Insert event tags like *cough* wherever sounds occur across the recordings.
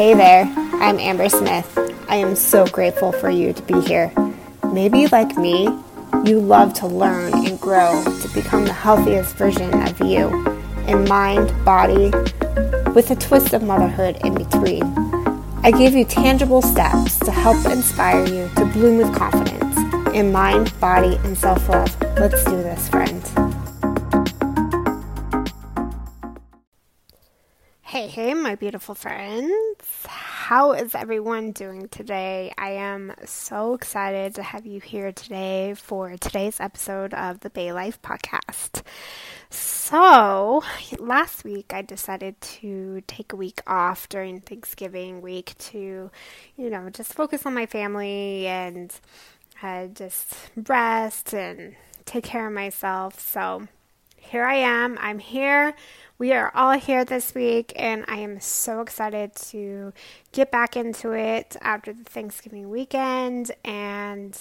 Hey there, I'm Amber Smith. I am so grateful for you to be here. Maybe, like me, you love to learn and grow to become the healthiest version of you in mind, body, with a twist of motherhood in between. I give you tangible steps to help inspire you to bloom with confidence in mind, body, and self love. Let's do this, friend. Hey, hey, my beautiful friends. How is everyone doing today? I am so excited to have you here today for today's episode of the Bei Life podcast. So, last week I decided to take a week off during Thanksgiving week to, you know, just focus on my family and uh, just rest and take care of myself. So, here I am. I'm here. We are all here this week, and I am so excited to get back into it after the Thanksgiving weekend and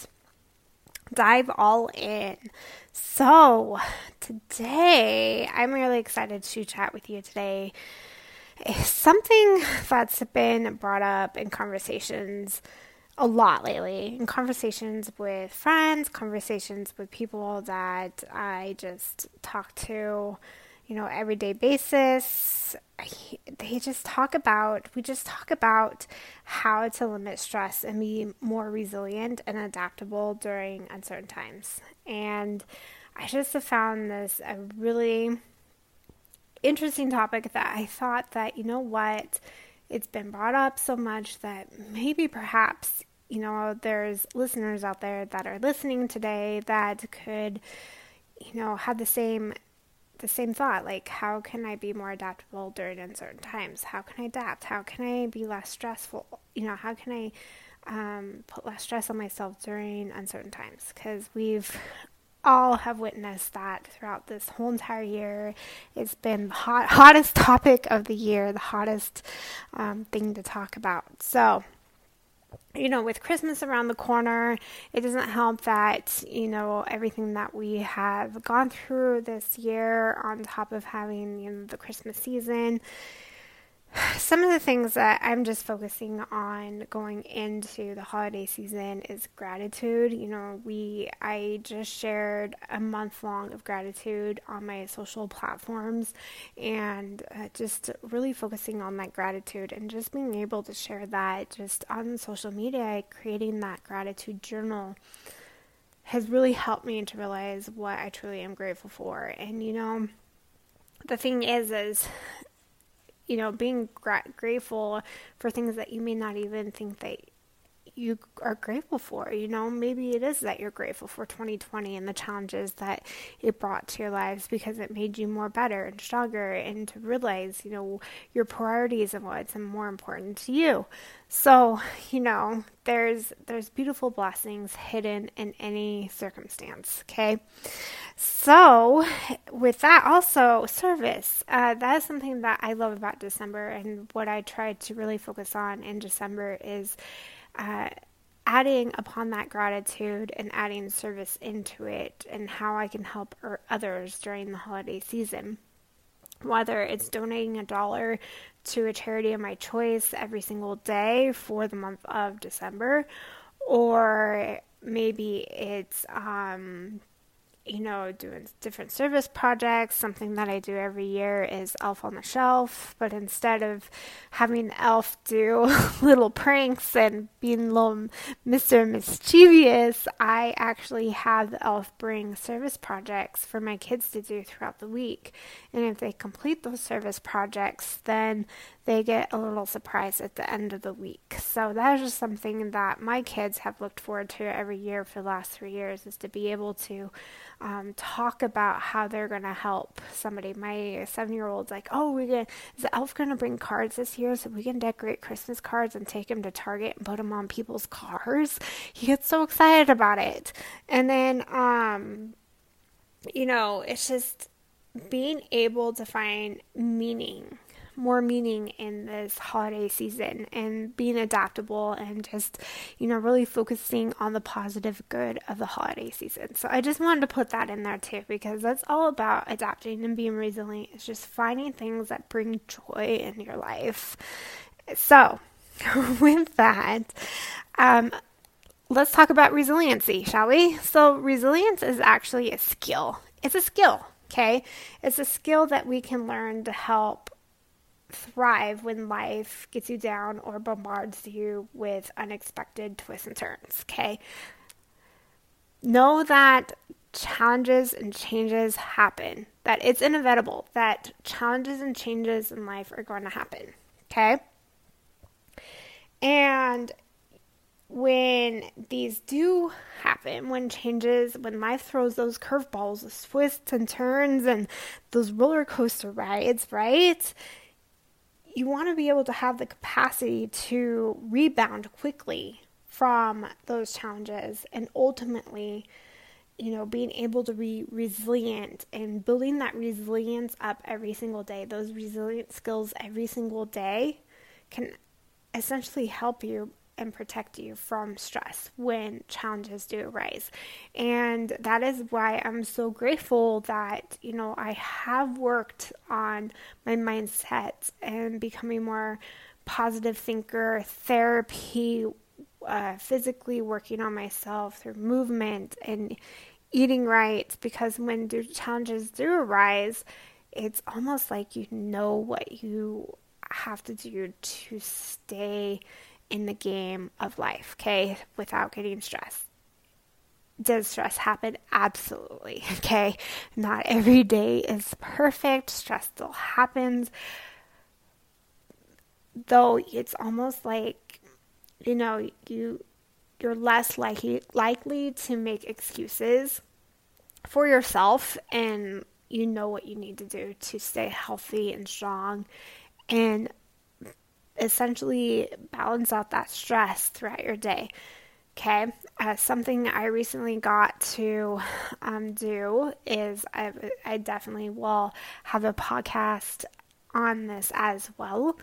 dive all in. So, today, I'm really excited to chat with you today. Something that's been brought up in conversations a lot lately in conversations with friends, conversations with people that I just talk to, you know, everyday basis. They just talk about, we just talk about how to limit stress and be more resilient and adaptable during uncertain times. And I just have found this a really interesting topic that I thought that, you know what, it's been brought up so much that maybe perhaps you know, there's listeners out there that are listening today that could, you know, have the same the same thought like how can i be more adaptable during uncertain times how can i adapt how can i be less stressful you know how can i um, put less stress on myself during uncertain times because we've all have witnessed that throughout this whole entire year. It's been the hot, hottest *laughs* topic of the year, the hottest um, thing to talk about. So, you know, with Christmas around the corner, it doesn't help that, you know, everything that we have gone through this year on top of having, you know, the Christmas season some of the things that I'm just focusing on going into the holiday season is gratitude. You know, we I just shared a month long of gratitude on my social platforms and uh, just really focusing on that gratitude and just being able to share that just on social media, creating that gratitude journal has really helped me to realize what I truly am grateful for. And you know, the thing is is you know, being gra- grateful for things that you may not even think that you are grateful for. You know, maybe it is that you're grateful for 2020 and the challenges that it brought to your lives because it made you more better and stronger and to realize, you know, your priorities and what's more important to you. So, you know, there's there's beautiful blessings hidden in any circumstance, okay? So, with that, also service. Uh, that is something that I love about December, and what I try to really focus on in December is uh, adding upon that gratitude and adding service into it and how I can help er, others during the holiday season. Whether it's donating a dollar to a charity of my choice every single day for the month of December, or maybe it's um, you know, doing different service projects. Something that I do every year is Elf on the Shelf, but instead of having Elf do *laughs* little pranks and being little Mr. Mischievous, I actually have Elf bring service projects for my kids to do throughout the week. And if they complete those service projects, then they get a little surprise at the end of the week. So that is just something that my kids have looked forward to every year for the last three years is to be able to um, talk about how they're going to help somebody. My seven year old's like, oh, we're to, is the elf going to bring cards this year so we can decorate Christmas cards and take them to Target and put them on people's cars? *laughs* He gets so excited about it. And then, um, you know, it's just being able to find meaning more meaning in this holiday season and being adaptable and just, you know, really focusing on the positive good of the holiday season. So I just wanted to put that in there too because that's all about adapting and being resilient. It's just finding things that bring joy in your life. So, *laughs* with that, um, let's talk about resiliency, shall we? So, resilience is actually a skill. It's a skill, okay? It's a skill that we can learn to help thrive when life gets you down or bombards you with unexpected twists and turns, okay? Know that challenges and changes happen, that it's inevitable, that challenges and changes in life are going to happen, okay? And when these do happen, when changes, when life throws those curveballs, those twists and turns, and those roller coaster rides, right? You want to be able to have the capacity to rebound quickly from those challenges and ultimately you know, being able to be resilient and building that resilience up every single day, those resilient skills every single day can essentially help you and protect you from stress when challenges do arise. And that is why I'm so grateful that, you know, I have worked on my mindset and becoming more positive thinker, therapy, uh, physically working on myself through movement and eating right because when the challenges do arise, it's almost like you know what you have to do to stay in the game of life, okay, without getting stressed. Does stress happen? Absolutely, *laughs* okay. Not every day is perfect, stress still happens. Though it's almost like, you know, you you're less likely likely to make excuses for yourself and you know what you need to do to stay healthy and strong and essentially balance out that stress throughout your day. Okay, uh, something I recently got to um, do is I, I definitely will have a podcast on this as well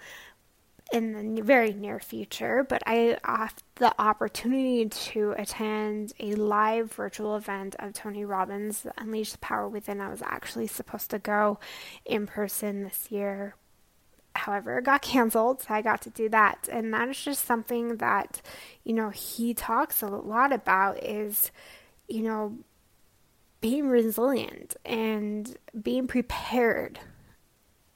in the very near future, but I have the opportunity to attend a live virtual event of Tony Robbins, Unleash the Power Within. I was actually supposed to go in person this year. However, it got canceled, so I got to do that. And that is just something that, you know, he talks a lot about is, you know, being resilient and being prepared.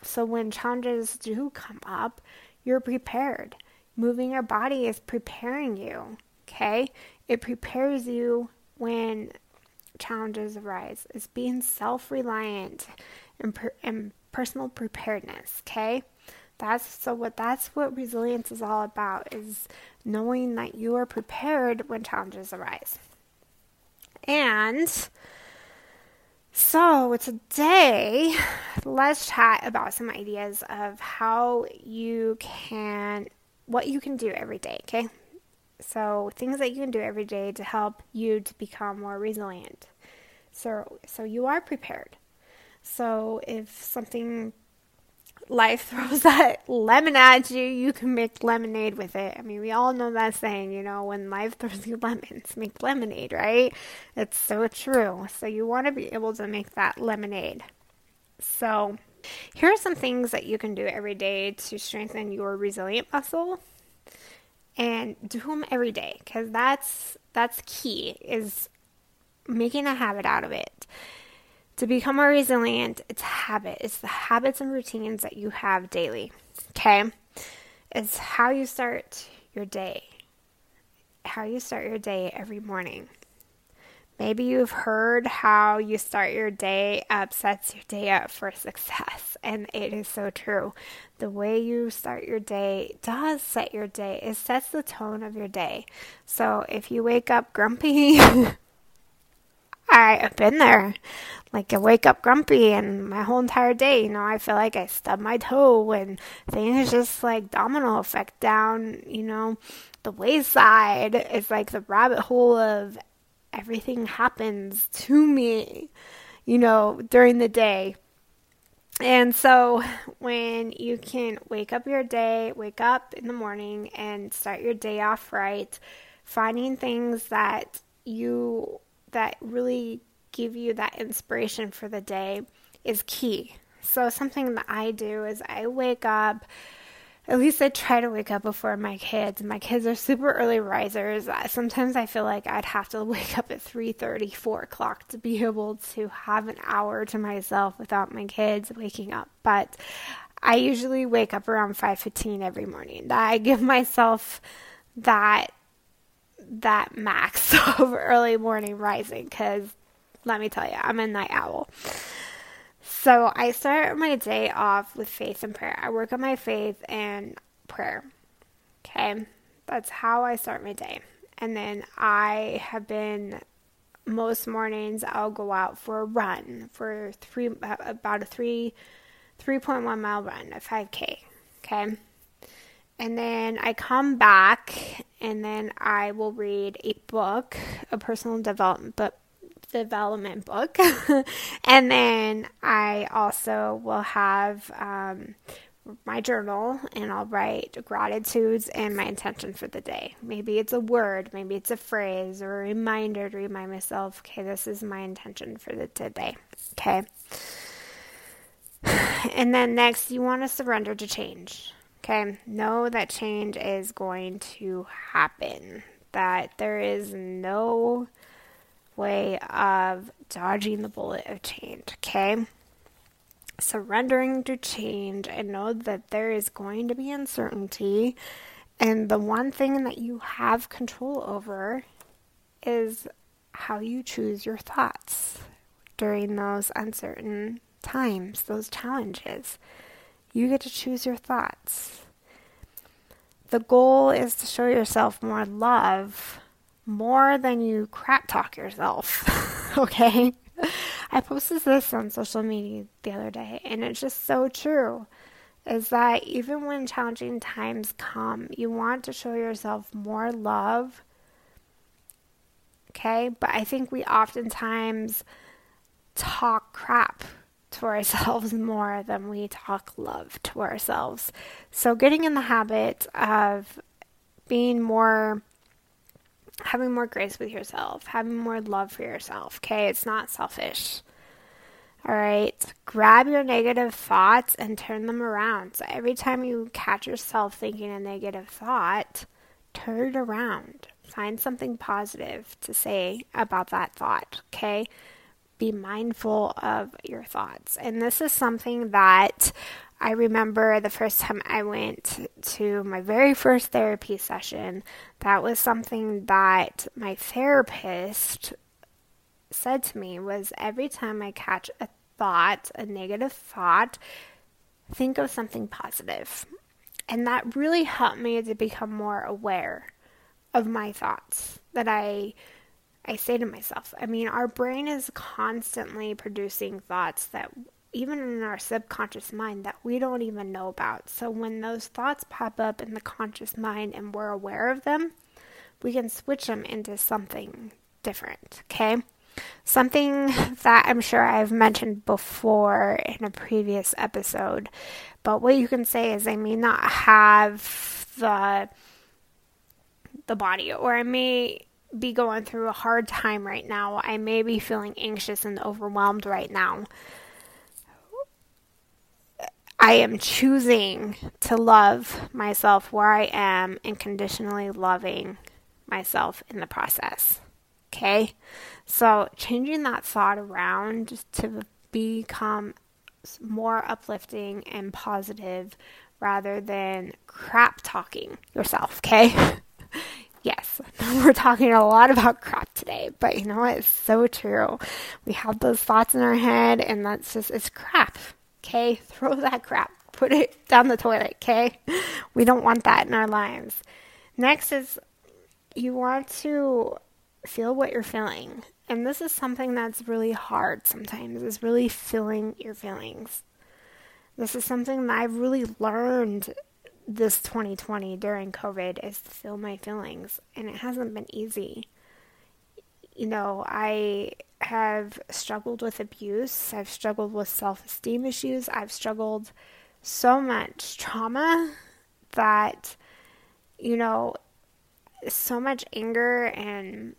So when challenges do come up, you're prepared. Moving your body is preparing you, okay? It prepares you when challenges arise. It's being self reliant and, per- and personal preparedness, okay? That's so what that's what resilience is all about is knowing that you are prepared when challenges arise. And so, today, let's chat about some ideas of how you can, what you can do every day, okay? So, things that you can do every day to help you to become more resilient. So, so you are prepared. So, if something life *laughs* throws that lemon at you, you can make lemonade with it. I mean, we all know that saying, you know, when life throws you *laughs* lemons, make lemonade, right? It's so true. So you want to be able to make that lemonade. So here are some things that you can do every day to strengthen your resilient muscle and do them every day because that's that's key is making a habit out of it to become more resilient, it's habit. It's the habits and routines that you have daily. Okay? It's how you start your day. How you start your day every morning. Maybe you've heard how you start your day up sets your day up for success, *laughs* and it is so true. The way you start your day does set your day, it sets the tone of your day. So if you wake up grumpy, *laughs* I've been there. Like I wake up grumpy and my whole entire day, you know, I feel like I stubbed my toe and things just like domino effect down, you know, the wayside. It's like the rabbit hole of everything happens to me, you know, during the day. And so when you can wake up your day, wake up in the morning and start your day off right, finding things that you that really give you that inspiration for the day is key. So, something that I do is I wake up at least I try to wake up before my kids. My kids are super early risers. Sometimes I feel like I'd have to *laughs* wake up at 3:30, 4 o'clock to be able to have an hour to myself without my kids waking up. But I usually wake up around 5:15 every morning. I give myself that that max *laughs* of early morning rising because let me tell you, I'm a night owl. So I start my day off with faith and prayer. I work on my faith and prayer. Okay, that's how I start my day. And then I have been most mornings I'll go out for a run for three about a three 3.1 mile run, a 5k. Okay. And then I come back and then I will read a book, a personal development book, development *laughs* book. and then I also will have um, my journal and I'll write gratitudes and my intention for the day. Maybe it's a word, maybe it's a phrase or a reminder to remind myself, okay, this is my intention for the today. Okay. *sighs* And then next, you want to surrender to change. Okay, know that change is going to happen, that there is no way of dodging the bullet of change. Okay, surrendering to change and know that there is going to be uncertainty, and the one thing that you have control over is how you choose your thoughts during those uncertain times, those challenges. You get to choose your thoughts. The goal is to show yourself more love more than you crap talk yourself. *laughs* okay? I posted this on social media the other day, and it's just so true. Is that even when challenging times come, you want to show yourself more love. Okay? But I think we oftentimes talk crap to ourselves *laughs* more than we talk love to ourselves. So, getting in the habit of being more, having more grace with yourself, having more love for yourself, okay? It's not selfish. All right, grab your negative thoughts and turn them around. So, every time you catch yourself thinking a negative thought, turn it around. Find something positive to say about that thought, okay? Be mindful of your thoughts. And this is something that I remember the first time I went to my very first therapy session, that was something that my therapist said to me was every time I catch a thought, a negative thought, think of something positive. And that really helped me to become more aware of my thoughts that I I say to myself, I mean, our brain is constantly producing thoughts that even in our subconscious mind that we don't even know about. So when those thoughts pop up in the conscious mind and we're aware of them, we can switch them into something different, okay? Something *laughs* that I'm sure I've mentioned before in a previous episode, but what you can say is I may not have the the body or I may be going through a hard time right now. I may be feeling anxious and overwhelmed right now. I am choosing to love myself where I am and conditionally loving myself in the process. Okay? So, changing that thought around to become more uplifting and positive rather than crap talking yourself. Okay? *laughs* Yes, *laughs* we're talking a lot about crap today, but you know what? It's so true. We have those thoughts in our head, and that's just, it's crap. Okay? *laughs* Throw that crap. Put it down the toilet, okay? *laughs* We don't want that in our lives. Next is you want to feel what you're feeling. And this is something that's really hard sometimes, is really feeling your feelings. This is something that I've really learned this 2020 during COVID is to feel my feelings, and it hasn't been easy. You know, I have struggled with abuse, I've struggled with self esteem issues, I've struggled so much trauma that, you know, so much anger and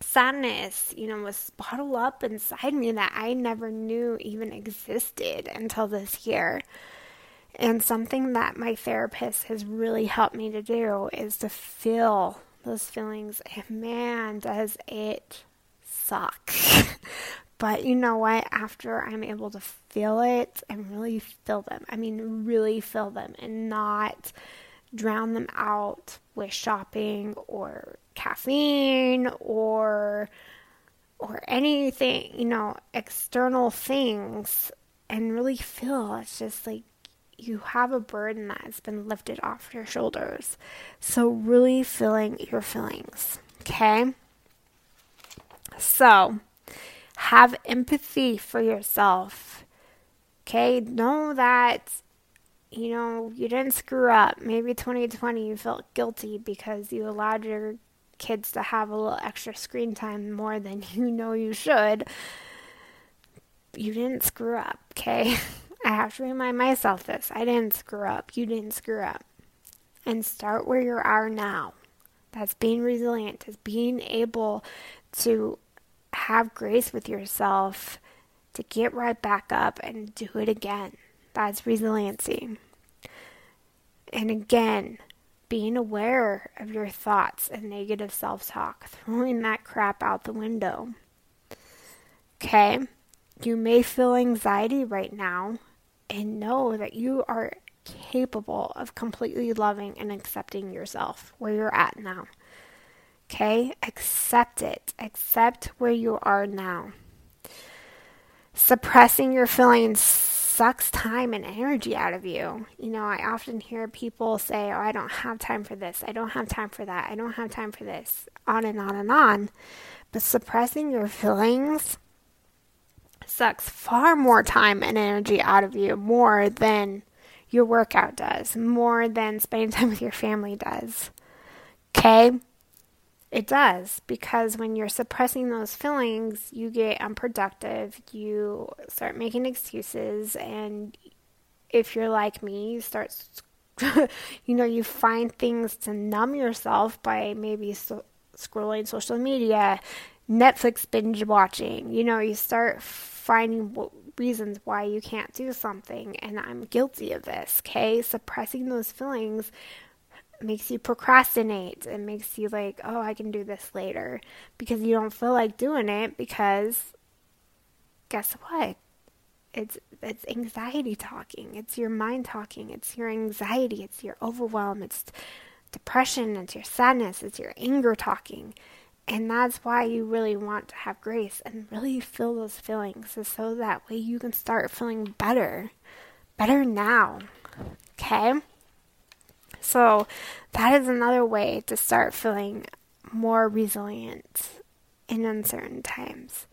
sadness, you know, was bottled up inside me that I never knew even existed until this year. And something that my therapist has really helped me to do is to feel those feelings. And man, does it suck. *laughs* but you know what? After I'm able to feel it and really feel them, I mean, really feel them and not drown them out with shopping or caffeine or or anything, you know, external things and really feel it's just like you have a burden that has been lifted off your shoulders. So, really feeling your feelings, okay? So, have empathy for yourself, okay? Know that, you know, you didn't screw up. Maybe 2020 you felt guilty because you allowed your kids to have a little extra screen time more than *laughs* you know you should. You didn't screw up, okay? *laughs* I have to remind myself this. I didn't screw up. You didn't screw up. And start where you are now. That's being resilient, is being able to have grace with yourself, to get right back up and do it again. That's resiliency. And again, being aware of your thoughts and negative self talk, throwing that crap out the window. Okay? You may feel anxiety right now, and know that you are capable of completely loving and accepting yourself where you're at now. Okay? Accept it. Accept where you are now. Suppressing your feelings sucks time and energy out of you. You know, I often hear people say, Oh, I don't have time for this. I don't have time for that. I don't have time for this. On and on and on. But suppressing your feelings sucks far more time and energy out of you more than your workout does, more than spending time with your family does. Okay? It does because when you're suppressing those feelings, you get unproductive, you start making excuses, and if you're like me, you start, *laughs* you know, you find things to numb yourself by maybe so- scrolling social media, Netflix binge watching. You know, you start finding reasons why you can't do something, and I'm guilty of this, okay? Suppressing those feelings makes you procrastinate. It makes you like, oh, I can do this later because you don't feel like doing it because guess what? It's it's anxiety talking. It's your mind talking. It's your anxiety. It's your overwhelm. It's depression. It's your sadness. It's your anger talking. And that's why you really want to have grace and really feel those feelings so that way you can start feeling better. Better now. Okay? So, that is another way to start feeling more resilient in uncertain times.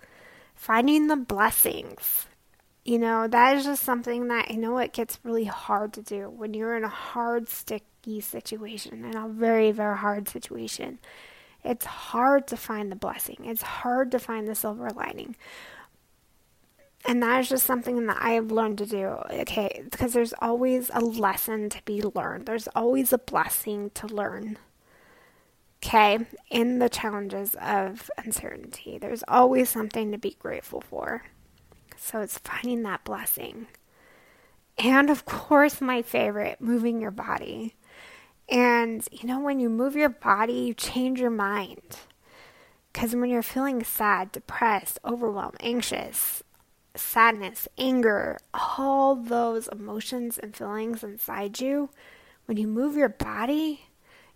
Finding the blessings. You know, that is just something that I know it gets really hard to do when you're in a hard, sticky situation, in a very, very hard situation it's hard to find the blessing. It's hard to find the silver lining. And that is just something that I have learned to do. Okay, because there's always a lesson to be learned. There's always a blessing to learn. Okay, in the challenges of uncertainty, there's always something to be grateful for. So it's finding that blessing. And of course, my favorite, moving your body. And you know, when you move your body, you change your mind. Because when you're feeling sad, depressed, overwhelmed, anxious, sadness, anger, all those emotions and feelings inside you, when you move your body,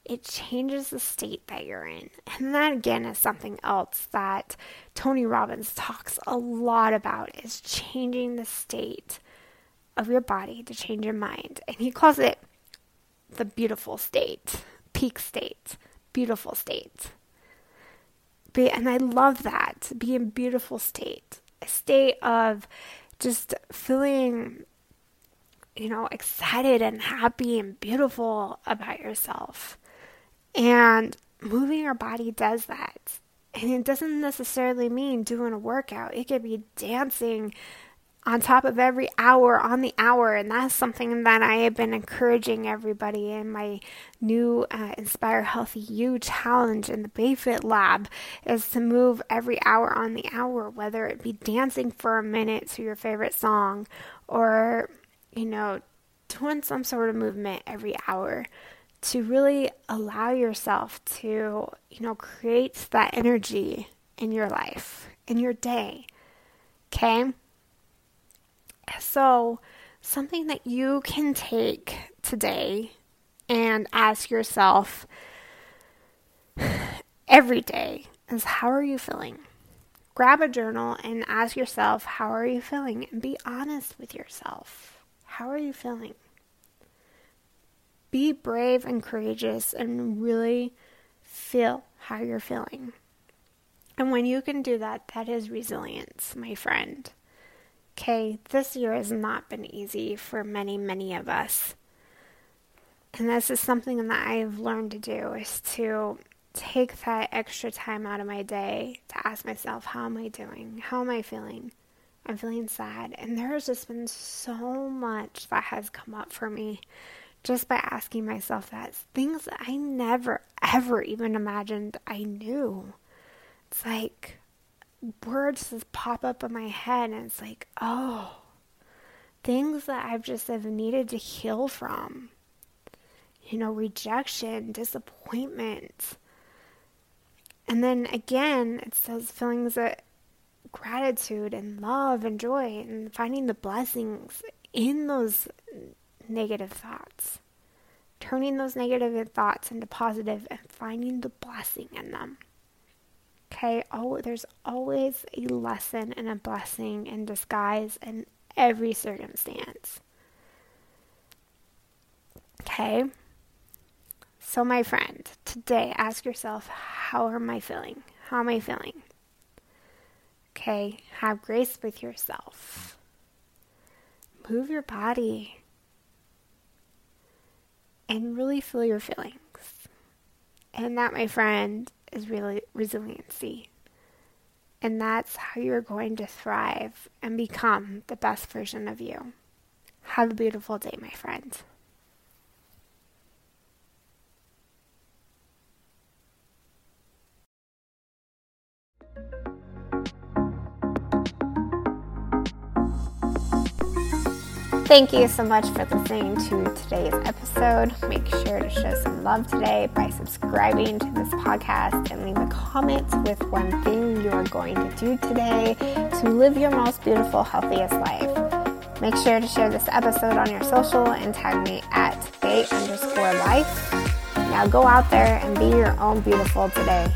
it changes the state that you're in. And that again is something else that Tony Robbins talks a lot about is changing the state of your body to change your mind. And he calls it the beautiful state, peak state, beautiful state. Be, and I love that, be in beautiful state, a state of just feeling, you know, excited and happy and beautiful about yourself. And moving your body does that. And it doesn't necessarily mean doing a workout. It could be dancing on top of every hour on the hour. And that's something that I have been encouraging everybody in my new uh, Inspire Healthy You challenge in the Bei Fit Lab is to move every hour on the hour, whether it be dancing for a minute to your favorite song or, you know, doing some sort of movement every hour to really allow yourself to, you know, create that energy in your life, in your day. Okay? So, something that you can take today and ask yourself *sighs* every day is how are you feeling? Grab a journal and ask yourself, how are you feeling? And be honest with yourself. How are you feeling? Be brave and courageous and really feel how you're feeling. And when you can do that, that is resilience, my friend. Okay, this year has not been easy for many, many of us. And this is something that I've learned to do is to take that extra time out of my day to ask myself, how am I doing? How am I feeling? I'm feeling sad. And there has just been so much that has come up for me just by asking myself that. Things that I never, ever even imagined I knew. It's like words just pop up in my head, and it's like, oh, things that I've just have needed to heal from. You know, rejection, disappointment. And then again, it says feelings of gratitude and love and joy and finding the blessings in those negative thoughts. Turning those negative thoughts into positive and finding the blessing in them. Okay, oh, there's always a lesson and a blessing in disguise in every circumstance. Okay, so, my friend, today ask yourself, how am I feeling? How am I feeling? Okay, have grace with yourself. Move your body and really feel your feelings. And that, my friend, is really resiliency. And that's how you're going to thrive and become the best version of you. Have a beautiful day, my friend. Thank you so much for listening to today's episode. Make sure to show some love today by subscribing to this podcast and leave a comment with one thing you're going to do today to live your most beautiful, healthiest life. Make sure to share this episode on your social and tag me at bei underscore life. Now go out there and be your own beautiful today.